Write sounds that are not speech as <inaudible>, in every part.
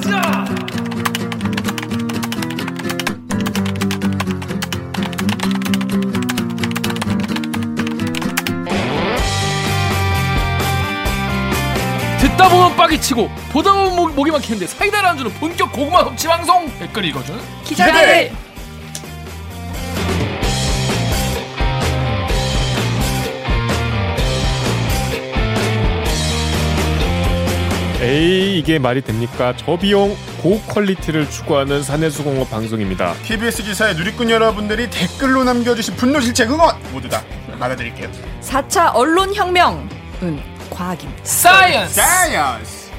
가자. 듣다 보면 빡이 치고 보다 보면 목, 목이 막히는데 사이다를 안 주는 본격 고구마 섭취 방송 댓글 읽어주는 기자들 에이 이게 말이 됩니까? 저비용 고quality를 추구하는 사내수공업 방송입니다. KBS 기사에 누리꾼 여러분들이 댓글로 남겨주신 분노 질책 응원 모두 다 받아드릴게요. 4차 언론 혁명은 과학입니다. Science Science.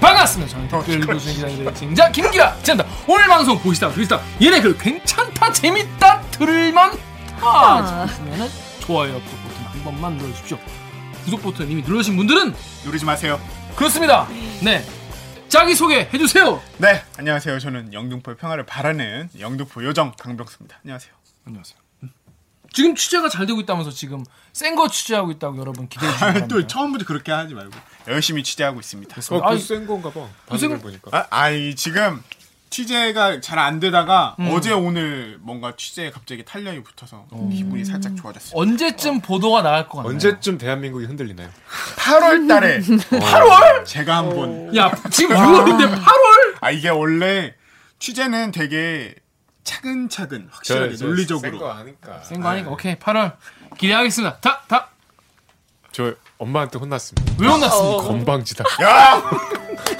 반갑습니다. 저는 댓글 읽어주는 기자들의 진자 김기화입니다 오늘 방송 보시다가 들으시다 얘네 글 괜찮다 재밌다 들을만 하 싶으면 좋아요 구독 버튼 한 번만 눌러주십시오. 구독 버튼 이미 눌러주신 분들은 누르지 마세요. 그렇습니다. 네 자기 소개 해 주세요. 네, 안녕하세요. 저는 영등포의 평화를 바라는 영등포 요정 강병수입니다. 안녕하세요. 안녕하세요. 음. 지금 취재가 잘 되고 있다면서 지금 센 거 취재하고 있다고 여러분 기대해 바랍니다. 또 처음부터 그렇게 하지 말고 열심히 취재하고 있습니다. 어, 아이, 그센 건가 봐. 무슨- 반응을 보니까. 아, 아이 지금 취재가 잘 안 되다가 음. 어제 오늘 뭔가 취재에 갑자기 탄력이 붙어서 기분이 살짝 좋아졌어요. 언제쯤 보도가 나갈 것 같나요? 언제쯤 대한민국이 흔들리나요? 8월 달에 <laughs> 8월 제가 한번 야 지금 6월인데 8월? 아 이게 원래 취재는 되게 차근차근 확실하게 논리적으로 하니까. 센거 하니까 오케이 8월 기대하겠습니다. 다 다. 저 엄마한테 혼났습니다. 왜 혼났습니까? 건방지다. 야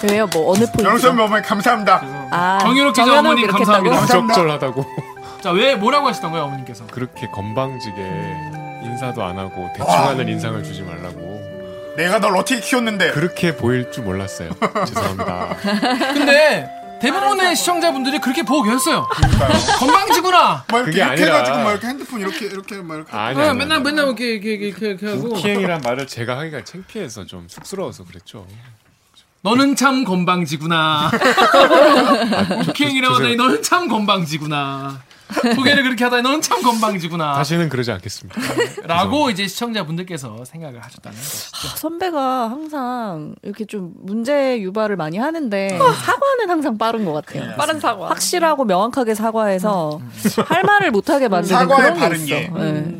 왜요? 뭐 어느 포인트? 영선 어머니 감사합니다. 아, 정유롭 기자 정연욱 어머니 이렇게 감사합니다. 했다고? 부적절하다고 <laughs> 자 왜 뭐라고 하시던 거예요 어머님께서? 그렇게 건방지게 인사도 안 하고 대충 하는 인상을 주지 말라고 내가 널 어떻게 키웠는데 그렇게 보일 줄 몰랐어요. <laughs> 죄송합니다. 근데 대부분의 시청자분들이 그렇게 보고 계셨어요. <laughs> 건방지구나. 막 이렇게, 그게 이렇게 아니라- 해가지고 막 이렇게 핸드폰 이렇게 이렇게 막 이렇게 아니, 어, 아니, 맨날 아니. 맨날 이렇게 이렇게 이렇게, 이렇게 하고 우키행이란 말을 제가 하기가 창피해서 좀 쑥스러워서 그랬죠. 너는 참 건방지구나. 우키행이라고 조- 하다니 너는 참 건방지구나. 소개를 그렇게 하다니 너는 참 건방지구나. 다시는 그러지 않겠습니다. 라고 이제 시청자분들께서 생각을 하셨다는 것이죠. 선배가 항상 이렇게 좀 문제 유발을 많이 하는데 사과는 항상 빠른 것 같아요. 빠른 사과. 확실하고 명확하게 사과해서 할 말을 못하게 만드는 사과의 그런 게 바른 있어. 게. 네.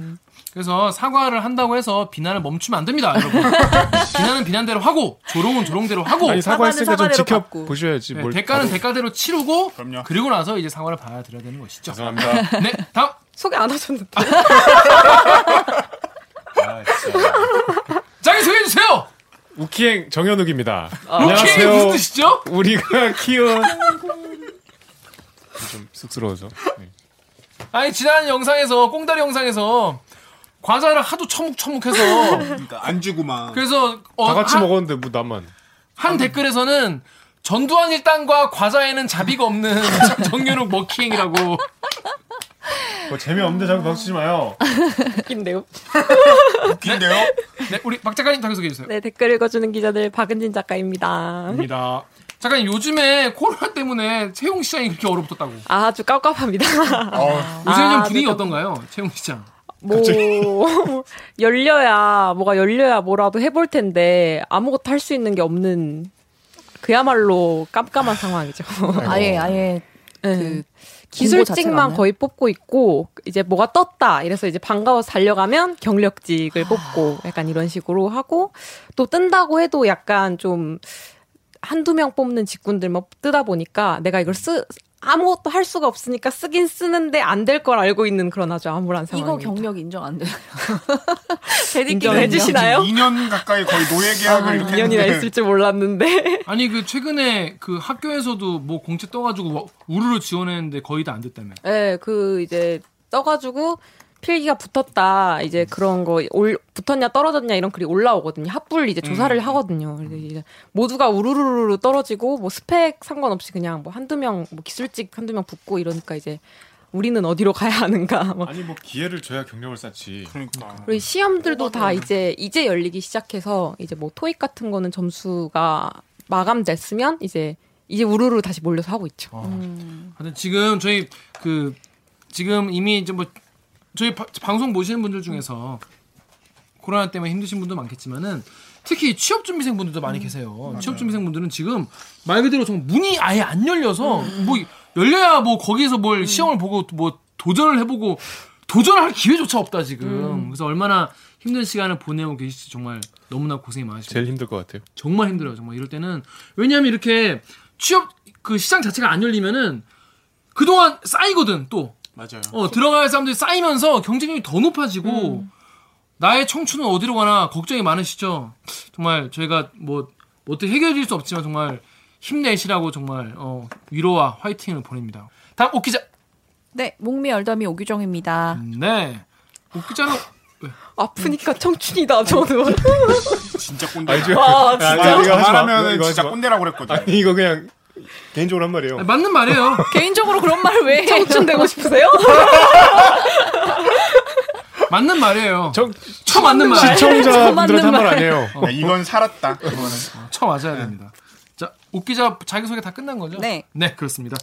그래서 사과를 한다고 해서 비난을 멈추면 안 됩니다, 여러분. <laughs> 비난은 비난대로 하고 조롱은 조롱대로 하고 아니 사과했으니까 좀 지켜 보셔야지. 네, 뭘 대가는 바로- 대가대로 치르고 그럼요. 그리고 나서 이제 사과를 받아들여야 되는 것이죠. 죄송합니다. <laughs> 네, 다음 소개 안 하셨는데. <laughs> 아, 진짜. 자기 소개해 주세요. 우키행 정현욱입니다. 오케이 무슨 뜻이죠? 우리가 키운 좀 쑥스러워서. 네. 아니 지난 영상에서 꽁다리 영상에서 과자를 하도 처묵처묵해서 그러니까 안 주고 막 그래서 어, 다 같이 한, 먹었는데 뭐 나만. 한 댓글에서는 전두환 일당과 과자에는 자비가 없는 <laughs> 정연욱 머키행이라고 뭐 재미없는데 자꾸 박수지 마요. 웃긴데요. 웃긴데요. 네, 우리 박 작가님 자기 소개해 주세요. 네, 댓글 읽어주는 기자들 박은진 작가입니다. 입니다. 작가님 요즘에 코로나 때문에 채용 시장이 그렇게 얼어붙었다고. 아주 깝깝합니다. 어, 요새 좀 아, 분위기 네, 어떤가요? 채용 시장. 뭐 <laughs> 열려야 뭐가 열려야 뭐라도 해볼 텐데 아무것도 할 수 있는 게 없는 그야말로 깜깜한 상황이죠. <laughs> 아예 아예 네. 그 기술직만? 거의 뽑고 있고 이제 뭐가 떴다 이래서 이제 반가워서 달려가면 경력직을 뽑고 약간 이런 식으로 하고 또 뜬다고 해도 약간 좀 한두 명 뽑는 직군들만 뜨다 보니까 내가 이걸 쓰 아무것도 할 수가 없으니까 쓰긴 쓰는데 안 될 걸 알고 있는 그런 아주 암울한 이거 상황입니다. 경력 인정 안 돼요. <laughs> 인정 대리기가 해주시나요? 2년 가까이 거의 노예 계약을 아, 이렇게 2년이나 했는데 있을 줄 몰랐는데 <laughs> 아니 그 최근에 그 학교에서도 뭐 공채 떠가지고 와- 우르르 지원했는데 거의 다 안 됐다며. 네, 그 이제 떠가지고 필기가 붙었다 이제 그런 거 올, 붙었냐 떨어졌냐 이런 글이 올라오거든요. 합불 이제 조사를 하거든요. 그래서 이제 모두가 우르르르 떨어지고 뭐 스펙 상관없이 그냥 뭐 한두 명 뭐 기술직 한두 명 붙고 이러니까 이제 우리는 어디로 가야 하는가. 막 아니 뭐 기회를 줘야 경력을 쌓지. 그러니까 그리고 시험들도 다 이제 이제 열리기 시작해서 이제 뭐 토익 같은 거는 점수가 마감됐으면 이제 이제 우르르 다시 몰려서 하고 있죠. 하여튼 지금 저희 그 지금 이미 이제 뭐 저희 바- 방송 보시는 분들 중에서 코로나 때문에 힘드신 분도 많겠지만은 특히 취업 준비생 분들도 많이 계세요. 취업 준비생 분들은 지금 말 그대로 정말 문이 아예 안 열려서 뭐 열려야 뭐 거기에서 뭘 시험을 보고 뭐 도전을 해보고 도전할 기회조차 없다 지금. 그래서 얼마나 힘든 시간을 보내고 계실지 정말 너무나 고생이 많으십니다. 제일 힘들 것 같아요. 정말 힘들어요. 정말 이럴 때는 왜냐하면 이렇게 취업 그 시장 자체가 안 열리면은 그동안 쌓이거든 또 맞아요. 어, 들어갈 사람들이 쌓이면서 경쟁력이 더 높아지고 음. 나의 청춘은 어디로 가나 걱정이 많으시죠. 정말 저희가 뭐 어떻게 해결해줄 수 없지만 정말 힘내시라고 정말 어, 위로와 화이팅을 보냅니다. 다음 옥 기자. 네, 목미 얼더미 오규정입니다. 네. 옥 기자는 아프니까 청춘이다 저는. 진짜 꼰대. 알죠? 와 아, 진짜. 마. 말하면 진짜 마. 꼰대라고 그랬거든. 아니 이거 그냥 개인적으로 한 말이에요. 맞는 말이에요. <laughs> 개인적으로 그런 말 왜? 해? <laughs> 청춘 되고 싶으세요? <laughs> 맞는 말이에요. 저쳐 맞는 말. 시청자분들한테 한말 말. 아니에요. 야, 이건 살았다. 이거는. 쳐 맞아야 됩니다. 자, 옥 기자 자기소개 다 끝난 거죠? 네. 네, 그렇습니다.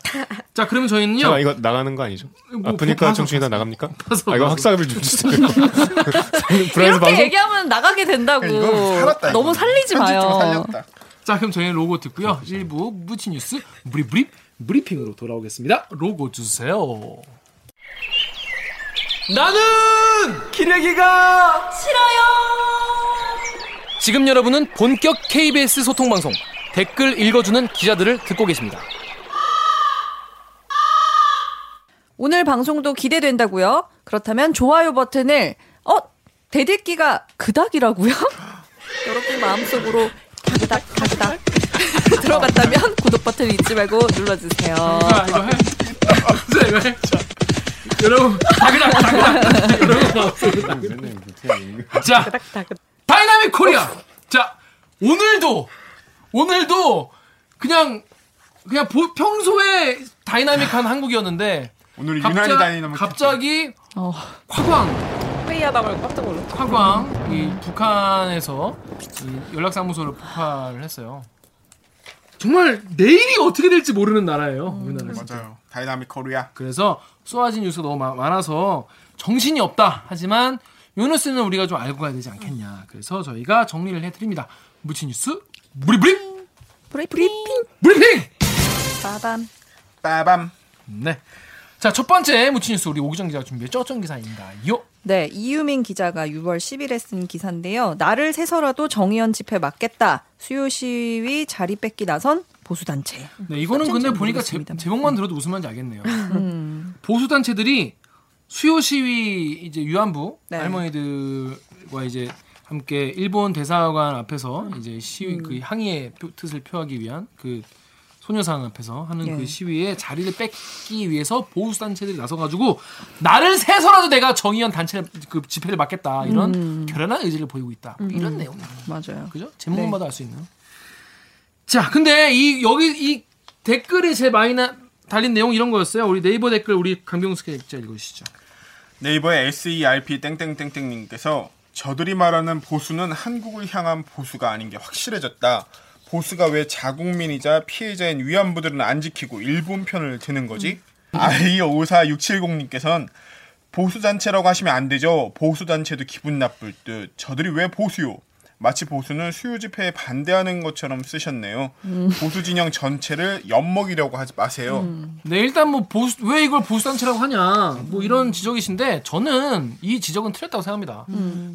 자, 그러면 저희는요. 잠깐 이거 나가는 거 아니죠? 뭐, 아프니까 봐서, 청춘이다 나갑니까? 봐서, 아 이거 봐서. 학사급을 좀 주세요. 이렇게 방송 얘기하면 나가게 된다고. 이건 살았다. 너무. 살리지 마요. 살렸다. 자, 그럼 저희는 로고 듣고요. 일부 무치 뉴스 브리브리 브리핑으로 돌아오겠습니다. 로고 주세요. 나는 기레기가 싫어요. 지금 여러분은 본격 KBS 소통 방송 댓글 읽어주는 기자들을 듣고 계십니다. 오늘 방송도 기대된다고요? 그렇다면 좋아요 버튼을 어 대들기가 그닥이라고요? <laughs> 여러분 마음속으로 다그닥 다그닥 <laughs> 들어갔다면 구독 버튼 잊지 말고 눌러주세요. 자, 이거 해. 자, 이거 해. 자, 여러분, 다그닥, 다그닥. 여러분, 마음속으로 자, dynamic Korea. 자, 오늘도 오늘도 그냥 그냥 보- 평소에 dynamic한 한국이었는데 오늘 갑자, 유난히 다이나믹. 갑자기 어, 화광, 회의하다 말고 깜짝 놀랐어. 화광 이 북한에서 이 연락사무소를 폭발을 했어요. 정말 내일이 어떻게 될지 모르는 나라예요. 우리나라 진짜. 맞아요. dynamic Korea. 그래서 쏘아진 뉴스가 너무 마- 많아서 정신이 없다. 하지만 요 뉴스는 우리가 좀 알고 가야 되지 않겠냐. 그래서 저희가 정리를 해드립니다. 뭉치 뉴스 브리브리 브리핑 브리핑. 빠밤. 빠밤. 네. 자, 첫 번째 뭉치 뉴스 우리 옥유정 기자가 준비했죠. 어떤 기사인가요? 네, 이유민 기자가 6월 10일에 쓴 기사인데요. 날을 새서라도 정의연 집회 막겠다. 수요 시위 자리 뺏기 나선 보수 단체. 네, 이거는 근데 보니까 제, 모르겠습니다. 제목만 들어도 무슨 말인지 알겠네요. 음. 보수 단체들이 수요 시위 이제 위안부 네. 할머니들과 이제 함께 일본 대사관 앞에서 이제 시위 음. 그 항의의 표- 뜻을 표하기 위한 그 소녀상 앞에서 하는 예. 그 시위에 자리를 뺏기 위해서 보수 단체들이 나서 가지고 나를 세서라도 내가 정의연 단체 그 집회를 막겠다 이런 음. 결연한 의지를 보이고 있다 이런 내용 맞아요. 그죠? 제목만 네. 봐도 알수 있는. 자, 근데 이 여기 이 댓글에 제일 많이 나, 달린 내용 이런 거였어요. 우리 네이버 댓글 우리 강병수 기자 읽어주시죠. 네이버의 SERP 땡땡땡땡님께서 저들이 말하는 보수는 한국을 향한 보수가 아닌 게 확실해졌다. 보수가 왜 자국민이자 피해자인 위안부들은 안 지키고 일본 편을 드는 거지? 아이 54670님께서는 보수단체라고 하시면 안 되죠. 보수단체도 기분 나쁠 듯. 저들이 왜 보수요? 마치 보수는 수요 집회에 반대하는 것처럼 쓰셨네요. 보수 진영 전체를 엿먹이려고 하지 마세요. 네, 일단 뭐 보수 왜 이걸 보수 단체라고 하냐 뭐 이런 지적이신데 저는 이 지적은 틀렸다고 생각합니다.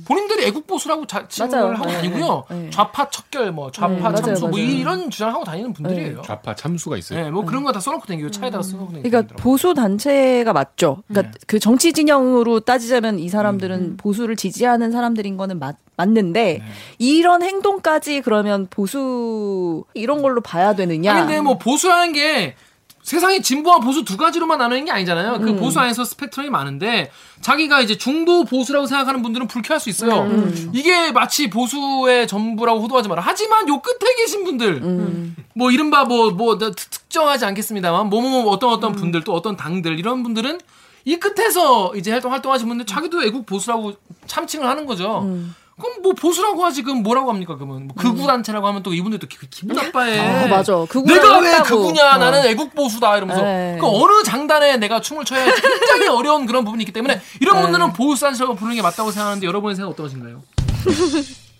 본인들이 애국 보수라고 맞아요. 하고 네, 다니고요. 네, 네. 좌파 척결 뭐 좌파 네, 맞아요, 참수 뭐 맞아요. 이런 주장을 하고 다니는 분들이에요. 좌파 참수가 있어요. 네, 뭐 그런 거 다 써놓고 다니고 차에다가 써놓고 다니고. 그러니까 보수 단체가 맞죠. 그러니까 네. 그 정치 진영으로 따지자면 이 사람들은 음. 보수를 지지하는 사람들인 거는 맞, 맞는데 네. 이런 행동까지 그러면 보수 이런 걸로 봐야 되느냐? 아니, 근데 뭐 보수라는 게 세상에 진보와 보수 두 가지로만 나누는 게 아니잖아요. 음. 그 보수 안에서 스펙트럼이 많은데 자기가 이제 중도 보수라고 생각하는 분들은 불쾌할 수 있어요. 음. 이게 마치 보수의 전부라고 호도하지 마라. 하지만 요 끝에 계신 분들 음. 뭐 이른바 뭐뭐 특정하지 않겠습니다만 뭐뭐 어떤 음. 어떤 분들 또 어떤 당들 이런 분들은 이 끝에서 이제 활동 활동하신 분들 자기도 애국 보수라고 참칭을 하는 거죠. 음. 그럼 뭐 보수라고 하지 그럼 뭐라고 합니까 그러면 뭐 극우 단체라고 하면 또 이분들도 기, 기분 나빠해. 아, 맞아. 내가 왜. 극우냐 어. 나는 애국 보수다 이러면서 네. 그 어느 장단에 내가 춤을 춰야 할지 굉장히 <laughs> 어려운 그런 부분이 있기 때문에 이런 네. 분들은 보수 단체라고 부르는 게 맞다고 생각하는데 여러분의 생각 어떠신가요? <laughs>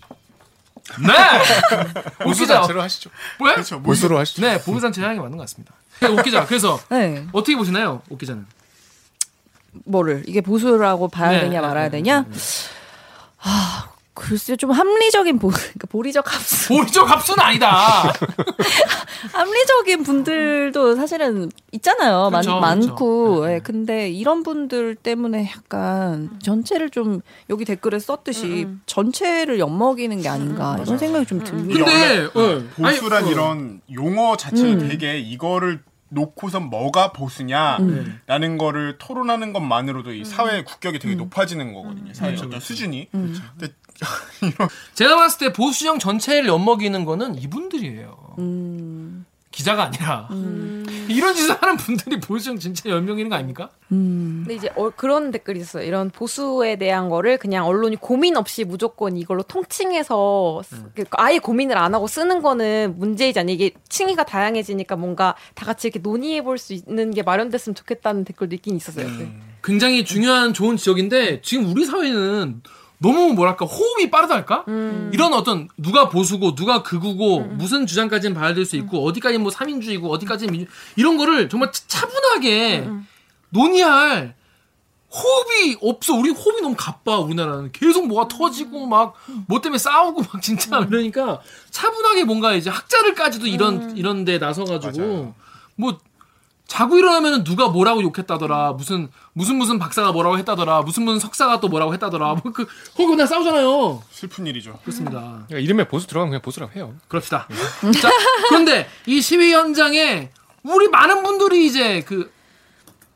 네. 보수 웃기자. 자체로 하시죠. 뭐야? 그렇죠. 뭐 보수로 하시죠. 네, 보수단 게 맞는 것 같습니다. 네, 옥기자. 그래서 네. 어떻게 보시나요, 옥기자는? 뭐를 이게 보수라고 봐야 네, 되냐 네, 말아야 네, 되냐? 아 글쎄 좀 합리적인 보, <laughs> 그러니까 보리적 합수 보리적 합수는 아니다. <laughs> 합리적인 분들도 사실은 있잖아요. 많, 그렇죠, 많고. 그렇죠. 네, 예, 근데 이런 분들 때문에 약간 전체를 좀 여기 댓글에 썼듯이 전체를 엿먹이는 게 아닌가 이런 생각이 좀 듭니다. 근데 어, 보수란 아니, 어. 이런 용어 자체를 음. 되게 이거를 놓고서 뭐가 보수냐라는 거를 토론하는 것만으로도 이 사회의 국격이 되게 높아지는 거거든요. 사회의 어떤 수준이. 근데 <laughs> 제가 봤을 때 보수정 전체를 엿먹이는 거는 이분들이에요. 음, 기자가 아니라 이런 짓을 하는 분들이 보수정 전체 엿먹이는 거 아닙니까? 음, 근데 이제 어, 그런 댓글이 있어요. 이런 보수에 대한 거를 그냥 언론이 고민 없이 무조건 이걸로 통칭해서 쓰- 그 아예 고민을 안 하고 쓰는 거는 문제이지 않냐. 이게 층위가 다양해지니까 뭔가 다 같이 이렇게 논의해 볼 수 있는 게 마련됐으면 좋겠다는 댓글도 있긴 있었어요. 네. 굉장히 중요한 좋은 지적인데 지금 우리 사회는 너무 뭐랄까 호흡이 빠르달까? 이런 어떤 누가 보수고 누가 극우고 무슨 주장까지는 받아들일 수 있고 어디까지 뭐 삼인주의고 어디까지는 민주 이런 거를 정말 차- 차분하게 논의할 호흡이 없어. 우리 호흡이 너무 가빠 우리나라는. 계속 뭐가 터지고 막 뭐 때문에 싸우고 막 진짜 이러니까 차분하게 뭔가 이제 학자들까지도 이런 이런 데 나서 가지고 맞아요. 뭐 자고 일어나면은 누가 뭐라고 욕했다더라. 무슨 무슨 무슨 박사가 뭐라고 했다더라. 무슨 무슨 석사가 또 뭐라고 했다더라. 뭐그 거기 맨날 싸우잖아요. 슬픈 일이죠. 그렇습니다. 그러니까 이름에 보수 들어가면 그냥 보수라고 해요. 그럽시다. 자, 그런데 이 시위 현장에 우리 많은 분들이 이제 그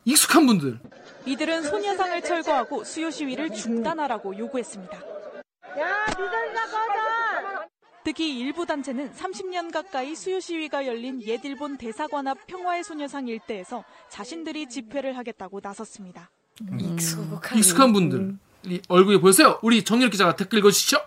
익숙한 분들 이들은 소녀상을 철거하고 수요 시위를 중단하라고 요구했습니다. 특히 일부 단체는 30년 가까이 수요 시위가 열린 옛 일본 대사관 앞 평화의 소녀상 일대에서 자신들이 집회를 하겠다고 나섰습니다. 익숙한, 익숙한 분들 이 얼굴이 보였어요. 우리 정일 기자가 댓글 읽어주시죠.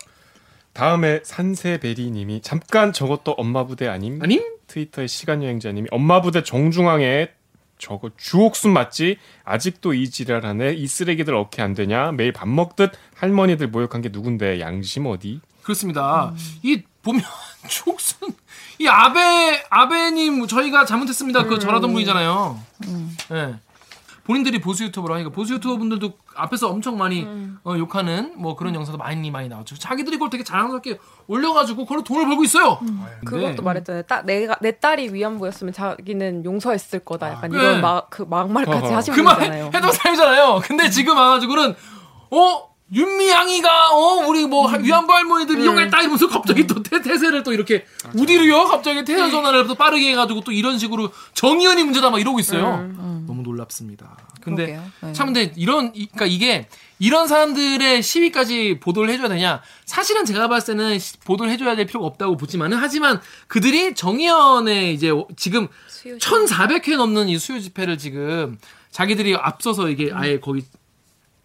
다음에 산세베리님이 잠깐 저것도 엄마 부대 아님? 아님? 트위터의 시간 여행자님이 엄마 부대 정중앙에 저거 주옥순 맞지? 아직도 이 지랄하네. 이 쓰레기들 어떻게 안 되냐? 매일 밥 먹듯 할머니들 모욕한 게 누군데? 양심 어디? 그렇습니다. 이 보면 <laughs> 촉순 이 아베 아베님 저희가 잘못했습니다. 그 전하던 분이잖아요. 예. 본인들이 보수 유튜버로 하니까 보수 유튜버 분들도 앞에서 엄청 많이 어, 욕하는 뭐 그런 영상도 많이 많이 나왔죠. 자기들이 그걸 되게 자랑스럽게 올려가지고 그걸로 돈을 벌고 있어요. 근데 그것도 말했잖아요. 딱 내가 내 딸이 위안부였으면 자기는 용서했을 거다. 약간 그래. 이런 막그 막말까지. 하신 그 말 분이잖아요. 해도 사유잖아요. 근데 지금 와가지고는 어 윤미향이가 어 우리 뭐 음. 위안부 할머니들 이용했다 이러면서 갑자기 또 태, 태세를 또 이렇게 우디르요 갑자기 태세 전환을 또 빠르게 해가지고 또 이런 식으로 정의연이 문제다 막 이러고 있어요. 음. 너무 놀랍습니다. 근데. 네. 참 근데 이런 이- 그러니까 이게 이런 사람들의 시위까지 보도를 해줘야 되냐? 사실은 제가 봤을 때는 시- 보도를 해줘야 될 필요가 없다고 보지만은 하지만 그들이 정의연의 이제 지금 수요 1,400회 넘는 이 수요 집회를 지금 자기들이 앞서서 이게 아예 거기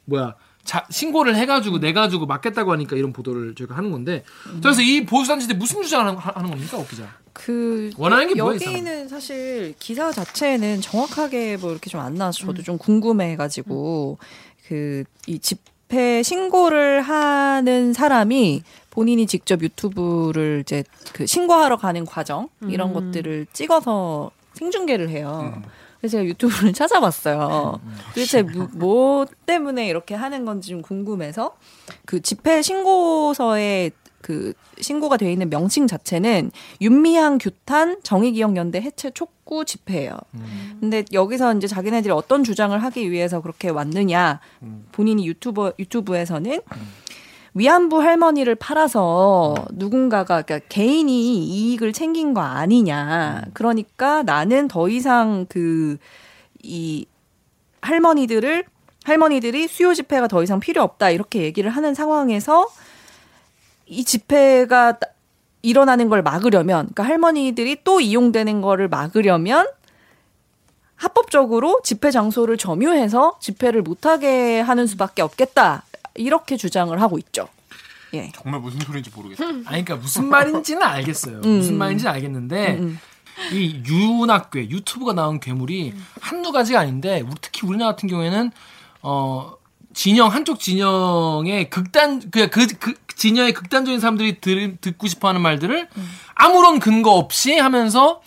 뭐야 자, 신고를 해가지고 내가지고 맞겠다고 하니까 이런 보도를 저희가 하는 건데 그래서 이 보수단체들 무슨 주장을 하는, 하는 겁니까, 옥 기자? 그 원하는 게이 여기는 사실 기사 자체는 정확하게 뭐 이렇게 좀 안 나와서 저도 좀 궁금해가지고 그이 집회 신고를 하는 사람이 본인이 직접 유튜브를 이제 그 신고하러 가는 과정 이런 것들을 찍어서 생중계를 해요. 그래서 제가 유튜브를 <laughs> 찾아봤어요. 도대체 뭐, 뭐 때문에 이렇게 하는 건지 좀 궁금해서 그 집회 신고서에 그 신고가 되어 있는 명칭 자체는 윤미향 규탄 정의기억연대 해체 촉구 집회예요. 근데 여기서 이제 자기네들이 어떤 주장을 하기 위해서 그렇게 왔느냐. 본인이 유튜버 유튜브에서는 위안부 할머니를 팔아서 누군가가 그러니까 개인이 이익을 챙긴 거 아니냐. 그러니까 나는 더 이상 그 이 할머니들을 할머니들이 수요 집회가 더 이상 필요 없다. 이렇게 얘기를 하는 상황에서 이 집회가 따- 일어나는 걸 막으려면 그러니까 할머니들이 또 이용되는 거를 막으려면 합법적으로 집회 장소를 점유해서 집회를 못하게 하는 수밖에 없겠다 이렇게 주장을 하고 있죠. 예. 정말 무슨 소리인지 모르겠어요. 아니, 그러니까 무슨 말인지는 알겠어요. 음. 무슨 말인지는 알겠는데, 이 윤학괴, 유튜브가 나온 괴물이 한두 가지가 아닌데, 특히 우리나라 같은 경우에는, 어, 진영 한쪽 진영의 극단 그, 그, 그 진영의 극단적인 사람들이 들, 듣고 싶어하는 말들을 아무런 근거 없이 하면서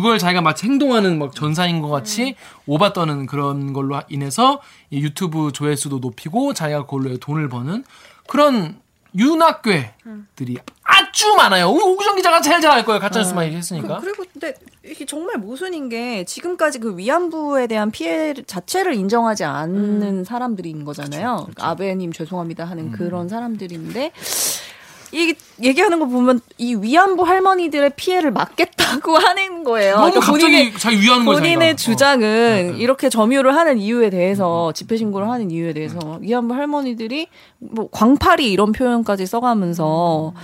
그걸 자기가 마치 행동하는 막 전사인 것 같이 오바 떠는 그런 걸로 인해서 이 유튜브 조회수도 높이고 자기가 그걸로 돈을 버는 그런 윤학괴들이 아주 많아요. 오- 오구정 기자가 제일 잘알 거예요. 가짜뉴스만 얘기했으니까. 그, 리고 근데 이게 정말 모순인 게 지금까지 그 위안부에 대한 피해 자체를 인정하지 않는 사람들인 거잖아요. 아베님 죄송합니다 하는 그런 사람들인데 이 얘기하는 거 보면 이 위안부 할머니들의 피해를 막겠다고 <laughs> 하는 거예요. 너무 그러니까 갑자기 본인의 자기 위하는 거예요. 본인의 자기가. 어. 주장은 이렇게 점유를 하는 이유에 대해서 집회 신고를 하는 이유에 대해서 위안부 할머니들이 뭐 광팔이 이런 표현까지 써가면서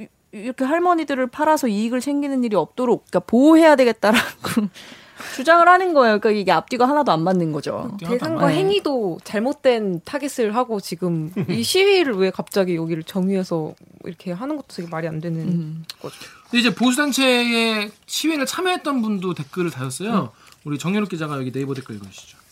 이- 이렇게 할머니들을 팔아서 이익을 챙기는 일이 없도록 그러니까 보호해야 되겠다라고 주장을 하는 거예요. 그러니까 이게 앞뒤가 하나도 안 맞는 거죠. 대상과 네. 행위도 잘못된 target을 하고 지금 이 시위를 왜 갑자기 여기를 정의해서 이렇게 하는 것도 되게 말이 안 되는 음. 거죠. 근데 이제 보수단체의 시위를 참여했던 분도 댓글을 달았어요. 우리 정연욱 기자가 여기 네이버 댓글 읽어주시죠.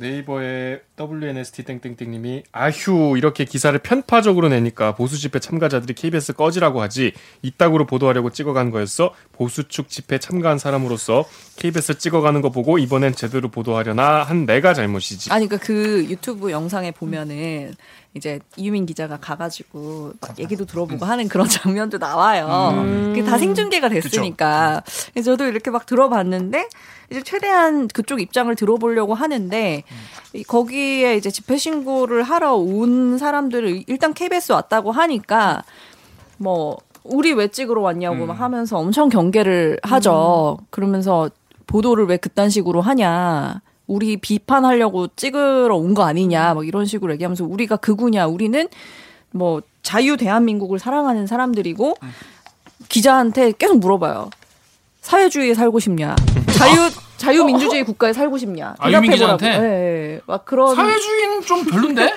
네이버의 WNST 땡땡땡님이 아휴 이렇게 기사를 편파적으로 내니까 보수 집회 참가자들이 KBS 꺼지라고 하지 이따구로 보도하려고 찍어간 거였어 보수 측 집회 참가한 사람으로서 KBS 찍어가는 거 보고 이번엔 제대로 보도하려나 한 내가 잘못이지 아니 그러니까 그 유튜브 영상에 보면은 이제 이유민 기자가 가가지고 막 얘기도 들어보고 하는 그런 <laughs> 장면도 나와요. 그게 다 생중계가 됐으니까. 그래서 저도 이렇게 막 들어봤는데 이제 최대한 그쪽 입장을 들어보려고 하는데 이- 거기에 이제 집회 신고를 하러 온 사람들을 일단 KBS 왔다고 하니까 뭐 우리 왜 찍으러 왔냐고 막 하면서 엄청 경계를 하죠. 그러면서 보도를 왜 그딴 식으로 하냐. 우리 비판하려고 찍으러 온 거 아니냐. 막 이런 식으로 얘기하면서 우리가 극우냐. 우리는 뭐 자유 대한민국을 사랑하는 사람들이고 기자한테 계속 물어봐요. 사회주의에 살고 싶냐? 자유 자유민주주의 국가에 살고 싶냐? 아, 유민 대답해 보라고. 기자한테? 예, 예. 막 그런 사회주의는 좀 별론데?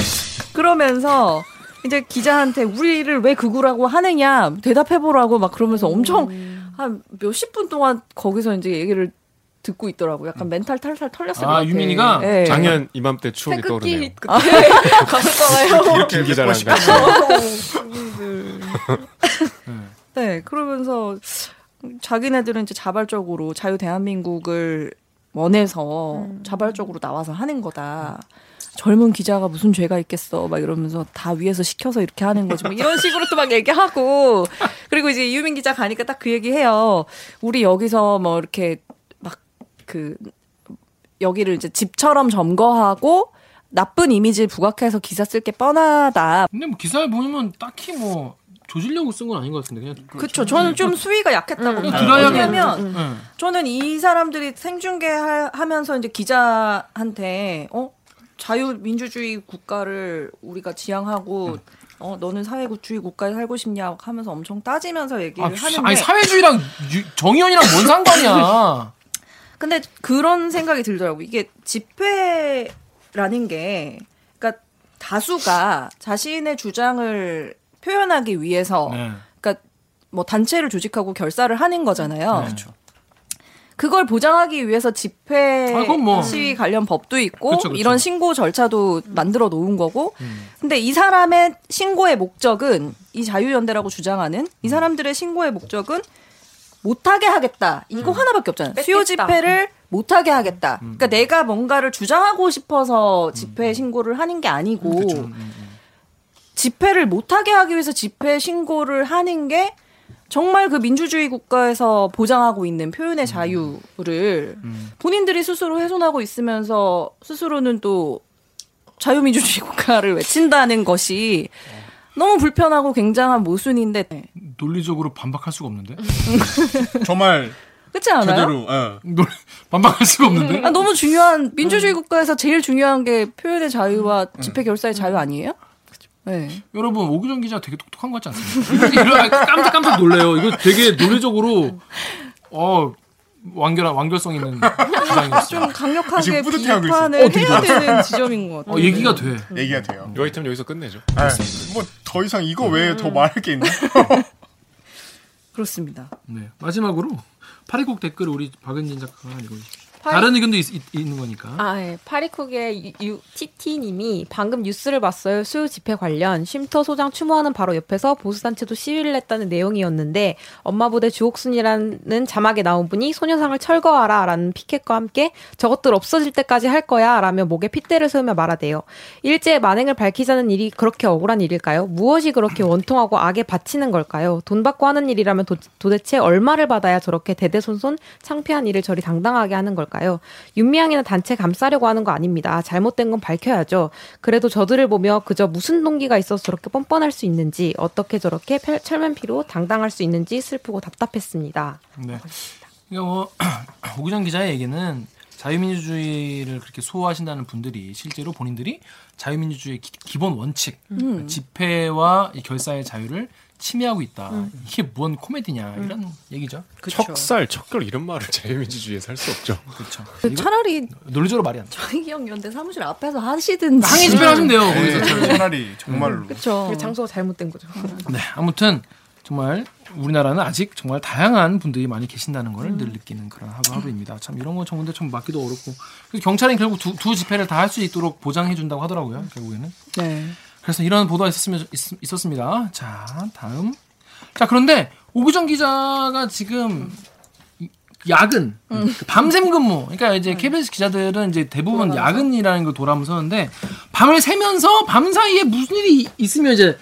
<laughs> 그러면서 이제 기자한테 우리를 왜 극우라고 하느냐 대답해보라고 막 그러면서 엄청 한 몇십 분 동안 거기서 이제 얘기를 듣고 있더라고. 약간 멘탈 탈탈 털렸을 것 아, 같아. 유민이가? 예. 작년 이맘때 추억이 떠오르네요 아, 갔었잖아요. 이렇게 김 기자랑 듣고 같이 <laughs> 네, 그러면서 자기네들은 이제 자발적으로 자유 대한민국을 원해서 자발적으로 나와서 하는 거다. 젊은 기자가 무슨 죄가 있겠어. 막 이러면서 다 위에서 시켜서 이렇게 하는 거지. 뭐 이런 식으로 또 막 얘기하고. 그리고 이제 이유민 기자 가니까 딱 그 얘기 해요. 우리 여기서 뭐 이렇게 막 그 여기를 이제 집처럼 점거하고 나쁜 이미지를 부각해서 기사 쓸 게 뻔하다. 근데 뭐 기사를 보면 딱히 뭐 조지려고 쓴 건 아닌 것 같은데 그냥 그쵸. 저는 좀 수위가 약했다고 봐요. 드라이하게 왜냐면 응. 저는 이 사람들이 생중계 하- 하면서 이제 기자한테 어 자유민주주의 국가를 우리가 지향하고 어 너는 사회주의 국가에 살고 싶냐 하면서 엄청 따지면서 얘기를 아, 하는데 아니 사회주의랑 유- 정의원이랑 뭔 상관이야? <laughs> 근데 그런 생각이 들더라고. 이게 집회라는 게, 그러니까 다수가 자신의 주장을 표현하기 위해서, 네. 그러니까 뭐 단체를 조직하고 결사를 하는 거잖아요. 네. 그렇죠. 그걸 보장하기 위해서 집회 아, 뭐. 시위 관련 법도 있고 그쵸, 그쵸. 이런 신고 절차도 만들어 놓은 거고 음. 근데 이 사람의 신고의 목적은 이 자유연대라고 주장하는 음. 이 사람들의 신고의 목적은 못하게 하겠다 이거 하나밖에 없잖아요 수요 뺏겠다. 집회를 못하게 하겠다 음. 그러니까 내가 뭔가를 주장하고 싶어서 집회 신고를 하는 게 아니고 그쵸. 음, 음. 집회를 못하게 하기 위해서 집회 신고를 하는 게 정말 그 민주주의 국가에서 보장하고 있는 표현의 자유를 본인들이 스스로 훼손하고 있으면서 스스로는 또 자유민주주의 <laughs> 국가를 외친다는 것이 너무 불편하고 굉장한 모순인데 논리적으로 반박할 수가 없는데? <laughs> 정말 그렇지 않아요? 제대로 예. 반박할 수가 없는데? 아, 너무 중요한 민주주의 국가에서 제일 중요한 게 표현의 자유와 집회 결사의 자유 아니에요? 네. 여러분 오규정 기자 되게 똑똑한 것 같지 않습니까? 깜짝깜짝 놀래요. 이거 되게 논리적으로 어 완결 완결성 있는 주장이었어요. 좀 강력하게 비판을 있어. 해야 되는 지점인 것 같아요. 어 얘기가 돼. 얘기가 돼요. 이 아이템 여기서 끝내죠 뭐더 이상 이거 외에 더 말할 게 있나? 그렇습니다. 네 마지막으로 파리곡 댓글 우리 박은진 작가가 읽어주십시오. 파리- 다른 의견도 있, 는 거니까. 아, 예. 파리쿡의 TT님이 방금 뉴스를 봤어요. 수요 집회 관련 쉼터 소장 추모하는 바로 옆에서 보수단체도 시위를 했다는 내용이었는데 엄마 부대 주옥순이라는 자막에 나온 분이 소녀상을 철거하라 라는 피켓과 함께 저것들 없어질 때까지 할 거야 라며 목에 핏대를 세우며 말하대요. 일제의 만행을 밝히자는 일이 그렇게 억울한 일일까요? 무엇이 그렇게 원통하고 악에 바치는 걸까요? 돈 받고 하는 일이라면 도, 도대체 얼마를 받아야 저렇게 대대손손 창피한 일을 저리 당당하게 하는 걸까요? 윤미향이나 단체 감싸려고 하는 거 아닙니다. 잘못된 건 밝혀야죠. 그래도 저들을 보며 그저 무슨 동기가 있어서 저렇게 뻔뻔할 수 있는지 어떻게 저렇게 펼- 철면피로 당당할 수 있는지 슬프고 답답했습니다. 네. 그러니까 뭐 <clears throat> 오기정 기자의 얘기는 자유민주주의를 그렇게 소화하신다는 분들이 실제로 본인들이 자유민주주의의 기, 본 원칙, 그러니까 집회와 이 결사의 자유를 침해하고 있다. 이게 뭔 코미디냐 이런 얘기죠. 척살, 척결 이런 말을 자유민주주의에서 할수 없죠. <laughs> 그렇죠. 그 차라리 논리적으로 말이 안 돼. 저희기억 연대 사무실 앞에서 하시든지. 항의 집회를 하시면 돼요. 거기서 네, 차라리. 차라리 정말로 그렇죠. 그 장소가 잘못된 거죠. 네, 아무튼 정말 우리나라는 아직 정말 다양한 분들이 많이 계신다는 걸늘 느끼는 그런 하루 하루입니다. 참 이런 거 정말 참 막기도 어렵고 그래서 경찰은 결국 두, 두 집회를 다 할 수 있도록 보장해 준다고 하더라고요. 결국에는. 네. 그래서 이런 보도가 있었으면 있, 었습니다 자, 다음. 자, 그런데 오규정 기자가 지금 이- 야근, 그 밤샘 근무. 그러니까 이제 KBS 기자들은 이제 대부분 야근이라는 걸 돌아서는데 밤을 새면서 밤 사이에 무슨 일이 있으면 이제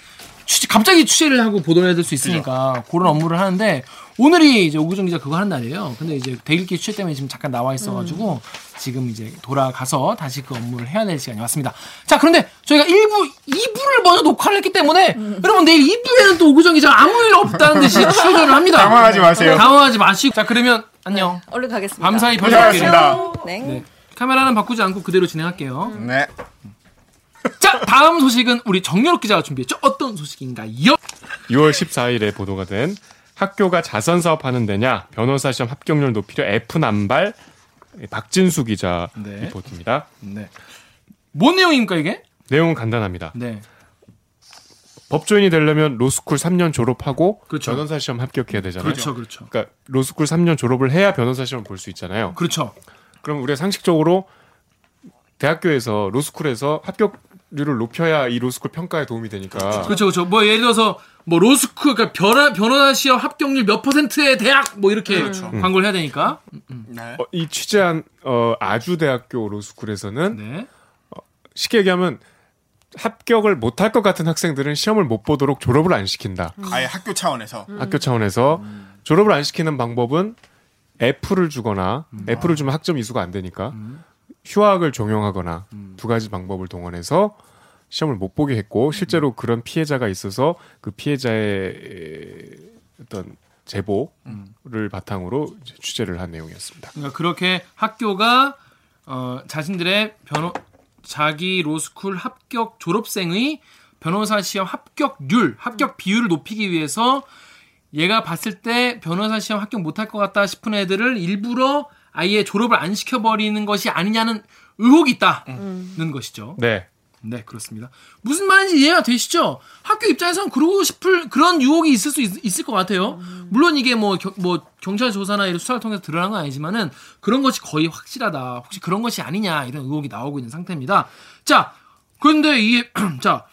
취재, 갑자기 취재를 하고 보도를 해야 될 수 있으니까 그런 업무를 하는데 오늘이 이제 오규정 기자 그거 하는 날이에요. 근데 이제 대일기 취재 때문에 지금 잠깐 나와 있어가지고 지금 이제 돌아가서 다시 그 업무를 해야 될 시간이 왔습니다. 자, 그런데 저희가 1부, 2부를 먼저 녹화를 했기 때문에 여러분 내일 2부에는 또 오규정 기자가 아무 일 없다는 <laughs> 듯이 출연을 합니다. 당황하지 마세요. 당황하지 마시고. 자, 그러면 안녕. 얼른 가겠습니다. 밤사이 고생하셨습니다. 별사끼리. 네. 네. 카메라는 바꾸지 않고 그대로 진행할게요. 네. 자, 다음 소식은 우리 정유롭 기자가 준비했죠. 어떤 소식인가요? 6월 14일에 보도가 된 학교가 자선 사업하는 데냐 변호사 시험 합격률 높이려 F 남발 박진수 기자 네. 리포트입니다. 네. 뭔 내용입니까, 이게? 내용은 간단합니다. 네. 법조인이 되려면 로스쿨 3년 졸업하고 그렇죠. 변호사 시험 합격해야 되잖아요. 그렇죠, 그렇죠. 그러니까 로스쿨 3년 졸업을 해야 변호사 시험 볼수 있잖아요. 그렇죠. 그럼 우리가 상식적으로 대학교에서 로스쿨에서 합격률을 높여야 이 로스쿨 평가에 도움이 되니까 그렇죠, 그렇죠. 뭐 예를 들어서 뭐 로스쿨, 그러니까 변화, 변호사 시험 합격률 몇 퍼센트의 대학! 뭐 이렇게 광고를 해야 되니까. 네. 어, 이 취재한 어, 아주대학교 로스쿨에서는 네. 쉽게 얘기하면 합격을 못 할 것 같은 학생들은 시험을 못 보도록 졸업을 안 시킨다. 아예 학교 차원에서. 학교 차원에서 졸업을 안 시키는 방법은 F를 주거나 F를 주면 학점 이수가 안 되니까 휴학을 종용하거나 두 가지 방법을 동원해서 시험을 못 보게 했고 실제로 그런 피해자가 있어서 그 피해자의 어떤 제보를 바탕으로 이제 취재를 한 내용이었습니다. 그러니까 그렇게 학교가 어, 자신들의 변호 자기 로스쿨 합격 졸업생의 변호사 시험 합격률, 합격 비율을 높이기 위해서 얘가 봤을 때 변호사 시험 합격 못할 것 같다 싶은 애들을 일부러 아예 졸업을 안 시켜버리는 것이 아니냐는 의혹이 있다는 것이죠. 네. 네, 그렇습니다. 무슨 말인지 이해가 되시죠? 학교 입장에서는 그러고 싶을 그런 유혹이 있을 수 있, 을것 같아요. 물론 이게 뭐, 겨- 뭐 경찰 조사나 이런 수사를 통해서 드러난 건 아니지만은 그런 것이 거의 확실하다. 혹시 그런 것이 아니냐 이런 의혹이 나오고 있는 상태입니다. 자, 그런데 이 <clears throat> 자,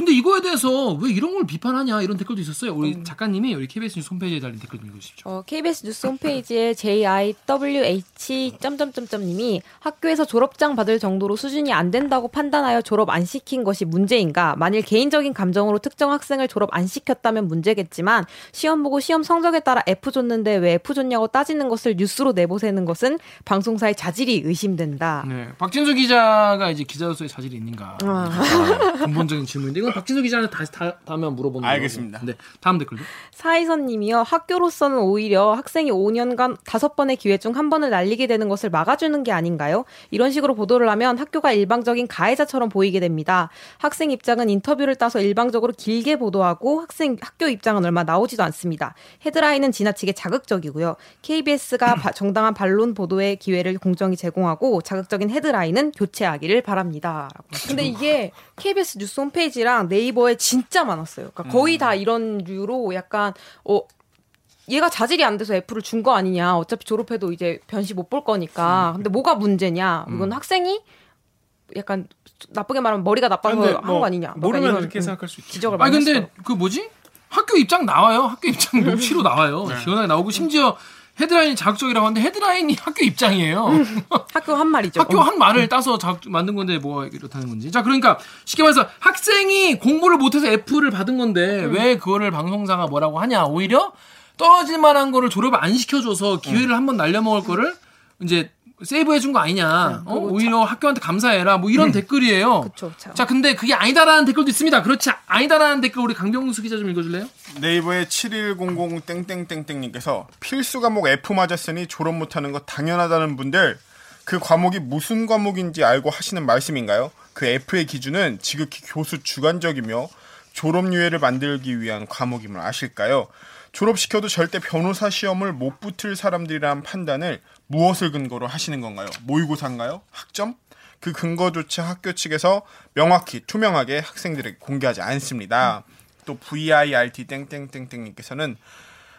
근데 이거에 대해서 왜 이런 걸 비판하냐 이런 댓글도 있었어요. 우리 작가님이 우리 KBS 뉴스 홈페이지에 달린 댓글 좀 읽으십시오. 어, KBS 뉴스 홈페이지에 JIWH 점점점점님이 학교에서 졸업장 받을 정도로 수준이 안 된다고 판단하여 졸업 안 시킨 것이 문제인가? 만일 개인적인 감정으로 특정 학생을 졸업 안 시켰다면 문제겠지만 시험 보고 시험 성적에 따라 F 줬는데 왜 F 줬냐고 따지는 것을 뉴스로 내보내는 것은 방송사의 자질이 의심된다. 네, 박진수 기자가 이제 기자로서의 자질이 있는가? 아, 근본적인 질문인데 이건 박진수 기자는 다시 다, 다음에 한번 물어보는 거고. 알겠습니다. 네, 다음 댓글도. 사이선님이요. 학교로서는 오히려 학생이 5년간 다섯 번의 기회 중 한 번을 날리게 되는 것을 막아주는 게 아닌가요? 이런 식으로 보도를 하면 학교가 일방적인 가해자처럼 보이게 됩니다. 학생 입장은 인터뷰를 따서 일방적으로 길게 보도하고 학생 학교 입장은 얼마 나오지도 않습니다. 헤드라인은 지나치게 자극적이고요. KBS가 <clears throat> 정당한 반론 보도의 기회를 공정히 제공하고 자극적인 헤드라인은 교체하기를 바랍니다. 근데 이게 KBS 뉴스 홈페이지랑 네이버에 진짜 많았어요. 그러니까 거의 다 이런 류로 약간 어 얘가 자질이 안 돼서 F를 준 거 아니냐. 어차피 졸업해도 이제 변시 못 볼 거니까. 근데 뭐가 문제냐. 이건 학생이 약간 나쁘게 말하면 머리가 나빠서 근데 한뭐거 아니냐. 뭐 모르면 이렇게 음, 생각할 수 있죠. 지적을 많이 근데 했어요. 그 뭐지? 학교 입장 나와요. 학교 입장 <laughs> 녹취로 나와요. 시원하게 나오고 심지어 헤드라인이 자극적이라고 하는데 헤드라인이 학교 입장이에요. 학교 한 말이죠. 학교 한 말을 따서 자극 만든 건데 뭐가 이렇다는 건지. 자, 그러니까 쉽게 말해서 학생이 공부를 못해서 F를 받은 건데 왜 그거를 방송사가 뭐라고 하냐? 오히려 떨어질 만한 거를 졸업을 안 시켜줘서 기회를 한번 날려먹을 거를 이제 세이브해 준 거 아니냐? 어? 오히려 학교한테 감사해라. 뭐 이런 댓글이에요. 그쵸. 자. 자, 근데 그게 아니다라는 댓글도 있습니다. 그렇지 아니다라는 댓글 우리 강병수 기자 좀 읽어줄래요? 네이버의 7100 땡땡땡땡님께서 필수 과목 F 맞았으니 졸업 못하는 거 당연하다는 분들 그 과목이 무슨 과목인지 알고 하시는 말씀인가요? 그 F의 기준은 지극히 교수 주관적이며 졸업 유예를 만들기 위한 과목임을 아실까요? 졸업시켜도 절대 변호사 시험을 못 붙을 사람들이란 판단을 무엇을 근거로 하시는 건가요? 모의고사인가요? 학점? 그 근거조차 학교 측에서 명확히 투명하게 학생들에게 공개하지 않습니다. 또 VIRT 땡땡땡땡님께서는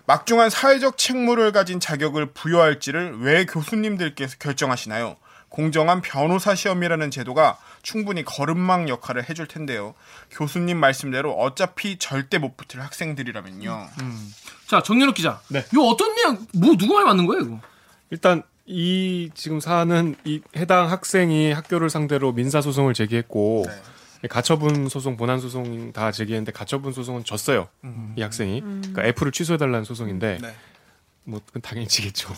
막중한 사회적 책무를 가진 자격을 부여할지를 왜 교수님들께서 결정하시나요? 공정한 변호사 시험이라는 제도가 충분히 거름망 역할을 해줄 텐데요. 교수님 말씀대로 어차피 절대 못 붙을 학생들이라면요. 자, 정연욱 기자. 네. 이거 어떤 내용, 뭐, 누구 말 맞는 거예요, 이거? 일단 이 지금 사안은 이 해당 학생이 학교를 상대로 민사 소송을 제기했고 네. 가처분 소송, 본안 소송 다 제기했는데 가처분 소송은 졌어요. 이 학생이. 그러니까 F를 취소해 달라는 소송인데 네. 뭐 그건 당연히 지겠죠.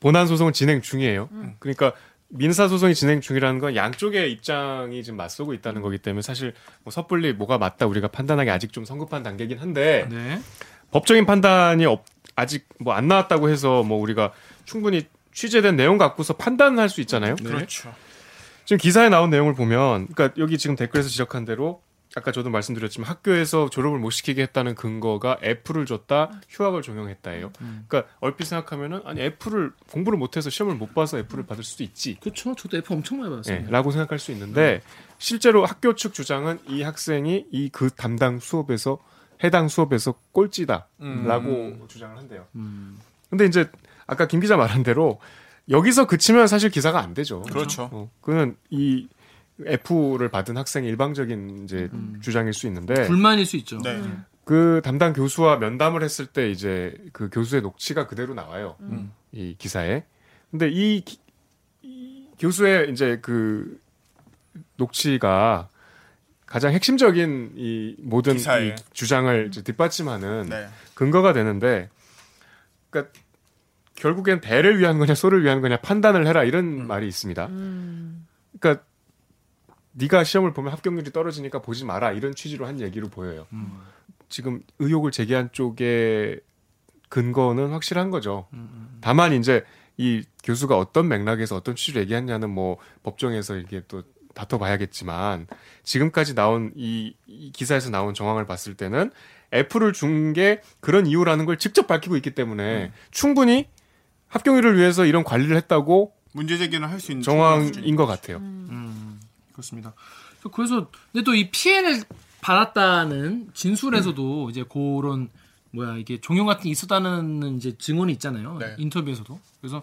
본안 소송은 진행 중이에요. 그러니까 민사 소송이 진행 중이라는 건 양쪽의 입장이 지금 맞서고 있다는 거기 때문에 사실 뭐 섣불리 뭐가 맞다 우리가 판단하기 아직 좀 성급한 단계긴 한데 네. 법적인 판단이 없- 아직 뭐 안 나왔다고 해서 뭐 우리가 충분히 취재된 내용 갖고서 판단할 수 있잖아요. 그렇죠. 지금 기사에 나온 내용을 보면, 그러니까 여기 지금 댓글에서 지적한 대로 아까 저도 말씀드렸지만 학교에서 졸업을 못 시키게 했다는 근거가 F를 줬다, 휴학을 종용했다예요. 그러니까 얼핏 생각하면은 아니 F를 공부를 못해서 시험을 못 봐서 F를 받을 수도 있지. 그렇죠. 저도 F 엄청 많이 예, 받았습니다. 라고 생각할 수 있는데 실제로 학교 측 주장은 이 학생이 이 그 담당 수업에서 해당 수업에서 꼴찌다라고 주장을 한대요. 근데 이제 아까 김 기자 말한 대로 여기서 그치면 사실 기사가 안 되죠. 그렇죠. 어, 그는 이 F를 받은 학생의 일방적인 이제 주장일 수 있는데 불만일 수 있죠. 네. 그 담당 교수와 면담을 했을 때 이제 그 교수의 녹취가 그대로 나와요. 이 기사에. 근데 이, 기- 이 교수의 이제 그 녹취가 가장 핵심적인 이 모든. 이 주장을 이제 뒷받침하는 네. 근거가 되는데, 그러니까 결국엔 배를 위한 거냐 소를 위한 거냐 판단을 해라 이런 말이 있습니다. 그러니까 네가 시험을 보면 합격률이 떨어지니까 보지 마라 이런 취지로 한 얘기로 보여요. 지금 의혹을 제기한 쪽의 근거는 확실한 거죠. 다만 이제 이 교수가 어떤 맥락에서 어떤 취지로 얘기했냐는 뭐 법정에서 이게 또 다퉈봐야겠지만 지금까지 나온 이, 이 기사에서 나온 정황을 봤을 때는 F를 준게 그런 이유라는 걸 직접 밝히고 있기 때문에 충분히 합격률을 위해서 이런 관리를 했다고 문제 제기는 할 수 있는 정황인 것 같아요. 음, 그렇습니다. 그래서 근데 또 이 피해를 받았다는 진술에서도 이제 그런 뭐야 이게 종용 같은 게 있었다는 이제 증언이 있잖아요. 네. 인터뷰에서도. 그래서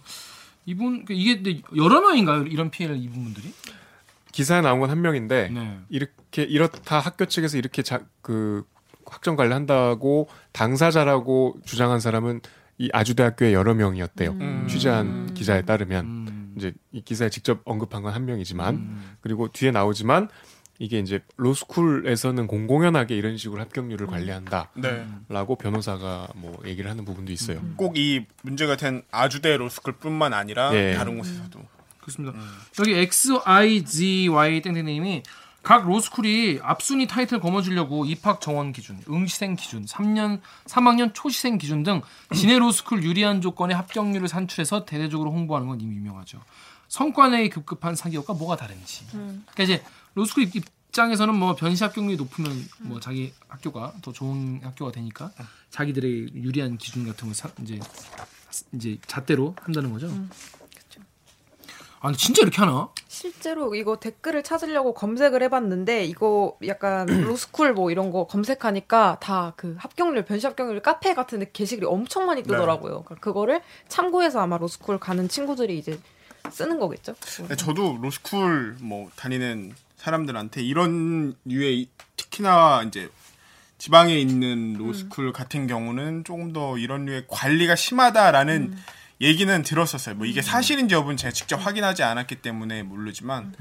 이분 그 이게 근데 여러 명인가요? 이런 피해를 입은 분들이? 기사에 나온 건 한 명인데 네. 이렇게 이렇다 학교 측에서 이렇게 자, 그 확정 관리한다고 당사자라고 주장한 사람은 이 아주대학교의 여러 명이었대요. 음. 취재한 기사에 따르면 음. 이제 이 기사에 직접 언급한 건 한 명이지만 음. 그리고 뒤에 나오지만 이게 이제 로스쿨에서는 공공연하게 이런 식으로 합격률을 관리한다라고 네. 변호사가 뭐 얘기를 하는 부분도 있어요. 꼭 이 문제가 된 아주대 로스쿨뿐만 아니라 예. 다른 곳에서도 그렇습니다. 여기 XIGY 땡땡님이 각 로스쿨이 앞순위 타이틀 거머쥐려고 입학 정원 기준, 응시생 기준, 3년 3학년 초시생 기준 등 지네 로스쿨 유리한 조건의 합격률을 산출해서 대대적으로 홍보하는 건 이미 유명하죠. 성과 내기 급급한 사기업과 뭐가 다른지. 그러니까 이제 로스쿨 입장에서는 뭐 변시 합격률이 높으면 뭐 자기 학교가 더 좋은 학교가 되니까 자기들의 유리한 기준 같은 걸 사, 이제 이제 잣대로 한다는 거죠. 아니 진짜 이렇게 하나? 실제로 이거 댓글을 찾으려고 검색을 해봤는데 이거 약간 <clears throat> 로스쿨 뭐 이런 거 검색하니까 다 그 합격률 변시 합격률 카페 같은 데 게시글이 엄청 많이 뜨더라고요. 그러니까 그거를 참고해서 아마 로스쿨 가는 친구들이 이제 쓰는 거겠죠. 네, 저도 로스쿨 뭐 다니는 사람들한테 이런 류의 특히나 이제 지방에 있는 로스쿨 같은 경우는 조금 더 이런 류의 관리가 심하다라는 얘기는 들었었어요. 뭐 이게 사실인지 여부는 제가 직접 확인하지 않았기 때문에 모르지만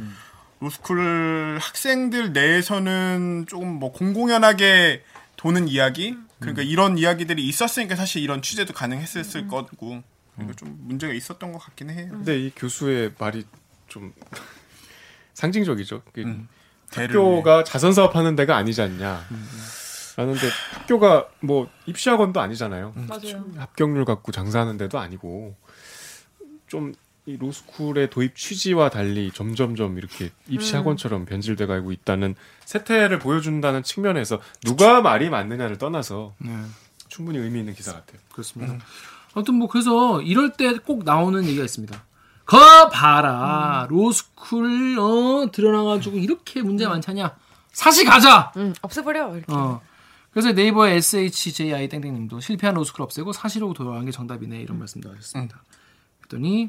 로스쿨 학생들 내에서는 조금 뭐 공공연하게 도는 이야기 그러니까 이런 이야기들이 있었으니까 사실 이런 취재도 가능했을 거고 그러니까 좀 문제가 있었던 것 같긴 해요. 근데 이 교수의 말이 좀 <laughs> 상징적이죠. 그 음. 학교가 자선 사업하는 데가 아니지 않냐. 라는데 학교가 뭐 입시학원도 아니잖아요. 맞아요. 합격률 갖고 장사하는 데도 아니고 좀 이 로스쿨의 도입 취지와 달리 점점점 이렇게 입시학원처럼 변질돼 가고 있다는 세태를 보여준다는 측면에서 누가 말이 맞느냐를 떠나서 네. 충분히 의미 있는 기사 같아요. 그렇습니다. 아무튼 뭐 그래서 이럴 때 꼭 나오는 얘기가 있습니다. 거 봐라 로스쿨 어 드러나가지고 이렇게 문제 많잖냐 사시 가자. 음, 없애버려 이렇게. 어. 그래서 네이버의 SHJI 땡땡님도 실패한 로스쿨 없애고 사시로 돌아간 게 정답이네 이런 말씀도 하셨습니다. 그랬더니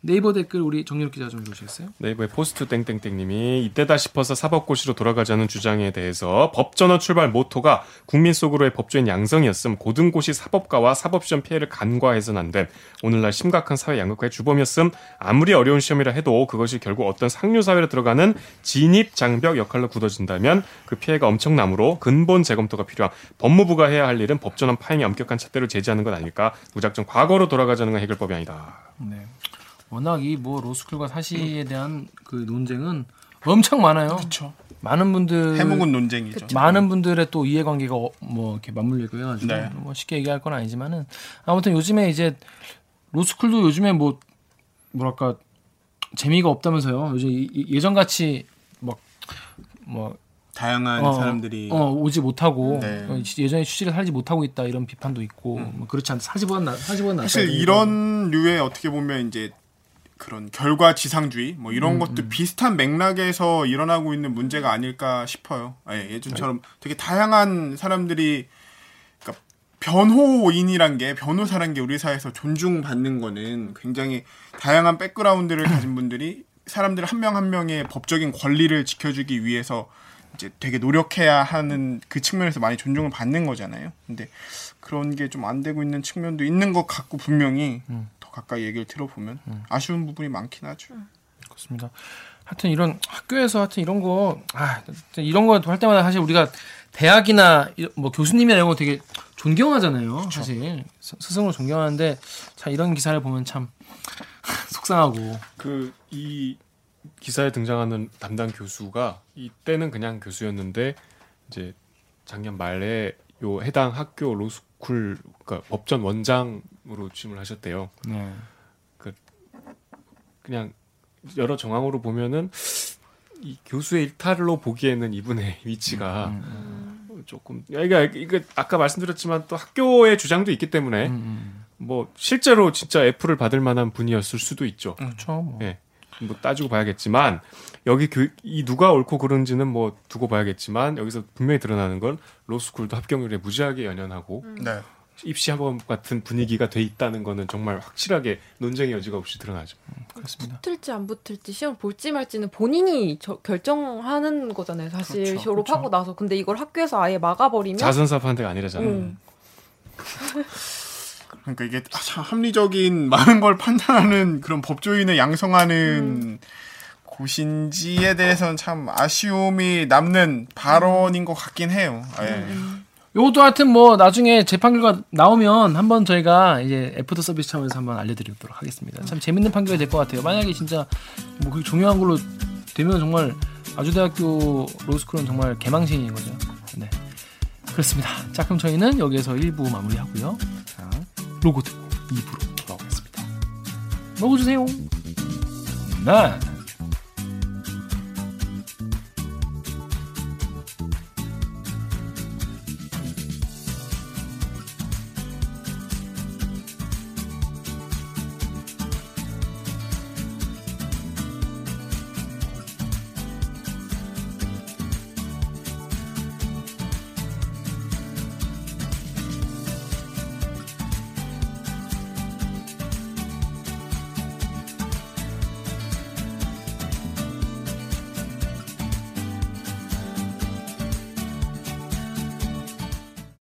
네이버 댓글 우리 정유럽 기자 좀 보시겠어요? 네이버의 포스트 땡땡땡님이 이때다 싶어서 사법고시로 돌아가자는 주장에 대해서 법전원 출발 모토가 국민 속으로의 법조인 양성이었음 고등고시 사법과와 사법시험 피해를 간과해서는 안 됨. 오늘날 심각한 사회 양극화의 주범이었음 아무리 어려운 시험이라 해도 그것이 결국 어떤 상류 사회로 들어가는 진입 장벽 역할로 굳어진다면 그 피해가 엄청나므로 근본 재검토가 필요함 법무부가 해야 할 일은 법전원 파행에 엄격한 잣대를 제시하는 것 아닐까 무작정 과거로 돌아가자는 건 해결법이 아니다. 네. 워낙 이 뭐 로스쿨과 사시에 대한 그 논쟁은 엄청 많아요. 그렇죠. 많은 분들 해묵은 논쟁이죠. 많은 분들의 또 이해관계가 어, 뭐 이렇게 맞물려 있고 해가지고 네. 뭐 쉽게 얘기할 건 아니지만은 아무튼 요즘에 이제 로스쿨도 요즘에 뭐 뭐랄까 재미가 없다면서요. 요즘 이- 이- 예전 같이 막뭐 다양한 어, 사람들이 어, 오지 못하고 네. 어, 예전에 취지를 살지 못하고 있다 이런 비판도 있고 뭐 그렇지 않다. 사지보다 나 사지보다 낫다. 사실 이런 류의 어떻게 보면 이제 그런 결과 지상주의 뭐 이런 것도 비슷한 맥락에서 일어나고 있는 문제가 아닐까 싶어요. 예, 예전처럼 되게 다양한 사람들이 그러니까 변호인이란 게 변호사란 게 우리 사회에서 존중받는 거는 굉장히 다양한 백그라운드를 <laughs> 가진 분들이 사람들 한 명 한 명의 법적인 권리를 지켜주기 위해서 이제 되게 노력해야 하는 그 측면에서 많이 존중을 받는 거잖아요. 근데 그런 게 좀 안 되고 있는 측면도 있는 것 같고 분명히 더 가까이 얘기를 들어보면 아쉬운 부분이 많긴 하죠. 그렇습니다. 하여튼 이런 학교에서 하여튼 이런 거, 아, 이런 거 할 때마다 사실 우리가 대학이나 이- 뭐 교수님이나 이런 거 되게 존경하잖아요. 사실 스- 스승으로 존경하는데 자 이런 기사를 보면 참 <laughs> 속상하고 그 이 기사에 등장하는 담당 교수가 이때는 그냥 교수였는데 이제 작년 말에 요 해당 학교 로스쿨 그러니까 법전 원장 으로 취임을 하셨대요. 네. 그냥 여러 정황으로 보면은 이 교수의 일탈로 보기에는 이분의 <laughs> 위치가 조금 그러니까 이게 아까 말씀드렸지만 또 학교의 주장도 있기 때문에 음, 뭐 실제로 진짜 애플을 받을 만한 분이었을 수도 있죠. 그렇죠. 뭐. 예. 뭐 따지고 봐야겠지만 여기 교, 이 누가 옳고 그른지는 뭐 두고 봐야겠지만 여기서 분명히 드러나는 건 로스쿨도 합격률에 무지하게 연연하고 네. 입시 학원 같은 분위기가 돼 있다는 거는 정말 확실하게 논쟁의 여지가 없이 드러나죠. 그렇습니다. 붙을지 안 붙을지 시험 볼지 말지는 본인이 저- 결정하는 거잖아요. 사실 그렇죠, 졸업하고 나서 근데 이걸 학교에서 아예 막아버리면 자선사업하는 데가 아니라잖아요. 음. <laughs> 그러니까 이게 참 합리적인 <laughs> 많은 걸 판단하는 그런 법조인을 양성하는 곳인지에 대해서는 참 아쉬움이 남는 발언인 것 같긴 해요. 예. 요것도 하여튼 뭐 나중에 재판 결과 나오면 한번 저희가 이제 애프터 서비스 차원에서 한번 알려드리도록 하겠습니다. 참 재밌는 판결이 될 것 같아요. 만약에 진짜 뭐 그게 중요한 걸로 되면 정말 아주대학교 로스쿨은 정말 개망신인 거죠. 네. 그렇습니다. 자, 그럼 저희는 여기에서 1부 마무리하고요. 자, 로고 듣고 2부로 돌아오겠습니다. 먹어주세요. 네.